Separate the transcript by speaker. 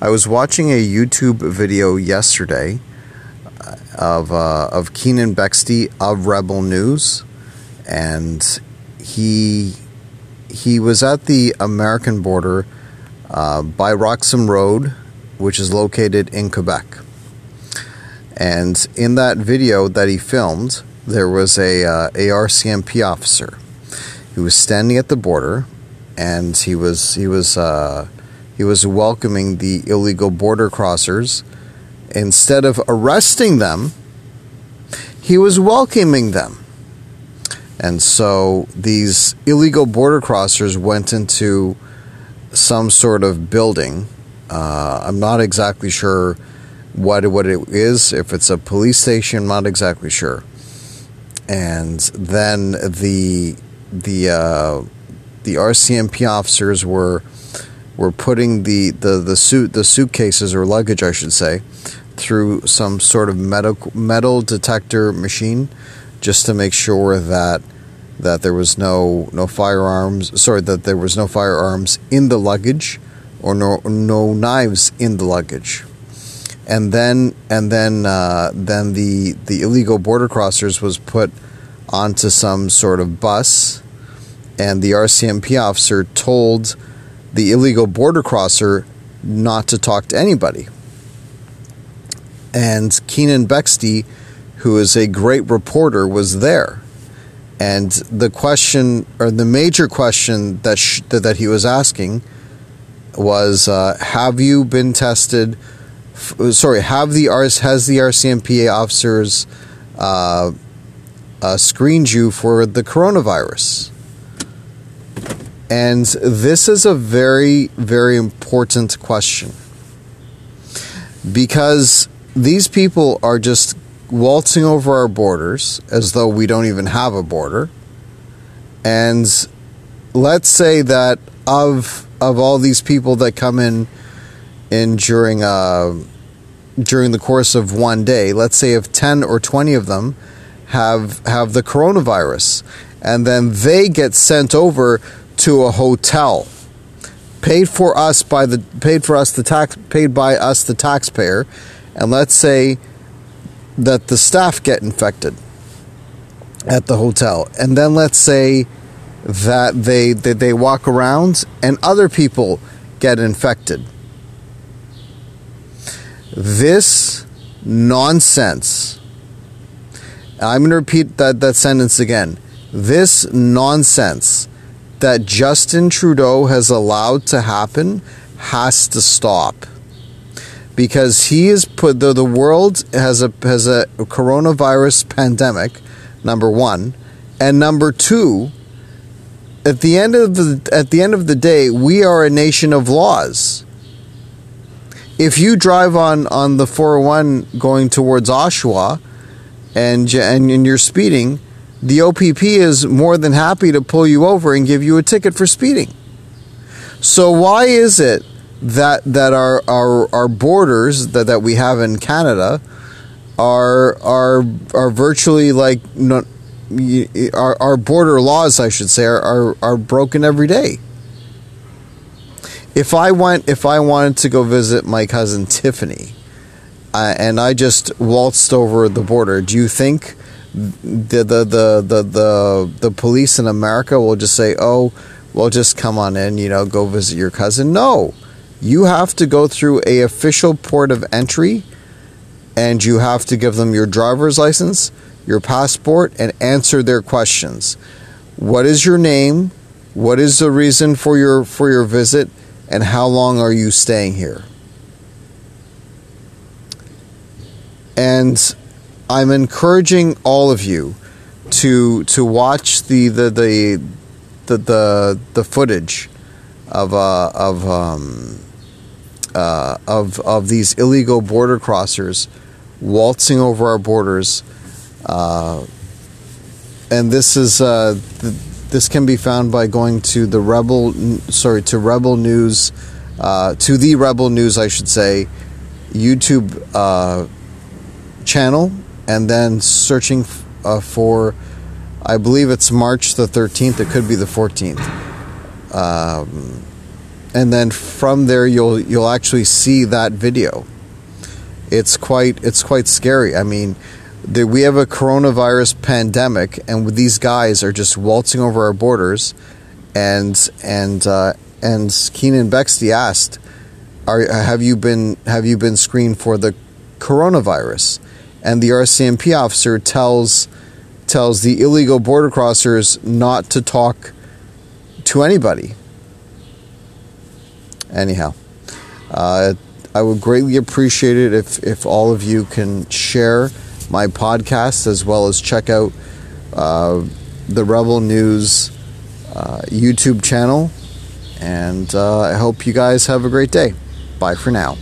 Speaker 1: I was watching a YouTube video yesterday uh, of uh, of Keenan Bexte of Rebel News, and he he was at the American border uh, by Roxham Road, which is located in Quebec. And in that video that he filmed, there was a uh, ARCMP officer who was standing at the border, and he was he was uh, he was welcoming the illegal border crossers. Instead of arresting them, he was welcoming them. And so these illegal border crossers went into some sort of building. Uh, I'm not exactly sure what what it is. If it's a police station, I'm not exactly sure. And then the the uh, the RCMP officers were were putting the, the, the suit the suitcases or luggage, I should say, through some sort of metal metal detector machine, just to make sure that that there was no no firearms. Sorry, that there was no firearms in the luggage, or no no knives in the luggage. And then and then uh, then the the illegal border crossers was put onto some sort of bus, and the RCMP officer told the illegal border crosser not to talk to anybody. And Keenan Bexte, who is a great reporter, was there. And the question, or the major question that sh- that he was asking, was, uh, "Have you been tested? F- sorry, have the RS has the RCMPA officers uh, uh, screened you for the coronavirus?" And this is a very, very important question because these people are just waltzing over our borders as though we don't even have a border. And let's say that of of all these people that come in in during uh, during the course of one day, let's say if ten or twenty of them have have the coronavirus, and then they get sent over to a hotel. Paid for us by the paid for us the tax paid by us the taxpayer and let's say that the staff get infected at the hotel. And then let's say that they that they walk around and other people get infected. This nonsense i'm going to repeat that that sentence again. This nonsense that Justin Trudeau has allowed to happen has to stop. Because he is put the, the world has a has a coronavirus pandemic number 1 and number 2 at the end of the at the end of the day we are a nation of laws. If you drive on on the 401 going towards Oshawa and and, and you're speeding the OPP is more than happy to pull you over and give you a ticket for speeding. So why is it that that our our, our borders that, that we have in Canada are are are virtually like not, our, our border laws I should say are, are, are broken every day. If I went if I wanted to go visit my cousin Tiffany uh, and I just waltzed over the border, do you think the the the the the, the police in America will just say, "Oh, well, just come on in, you know, go visit your cousin." No, you have to go through a official port of entry, and you have to give them your driver's license, your passport, and answer their questions. What is your name? What is the reason for your for your visit? And how long are you staying here? And I'm encouraging all of you to to watch the the the the the, the footage of uh, of um, uh, of of these illegal border crossers waltzing over our borders, uh, and this is uh, th- this can be found by going to the rebel sorry to rebel news uh, to the rebel news I should say YouTube uh, channel and then searching uh, for, I believe it's March the 13th. It could be the 14th. Um, and then from there you'll you'll actually see that video. It's quite it's quite scary. I mean, the, we have a coronavirus pandemic, and these guys are just waltzing over our borders, and and uh, and Keenan Bexte asked, "Are have you been have you been screened for the coronavirus?" And the RCMP officer tells tells the illegal border crossers not to talk to anybody. Anyhow, uh, I would greatly appreciate it if, if all of you can share my podcast as well as check out uh, the Rebel News uh, YouTube channel. And uh, I hope you guys have a great day. Bye for now.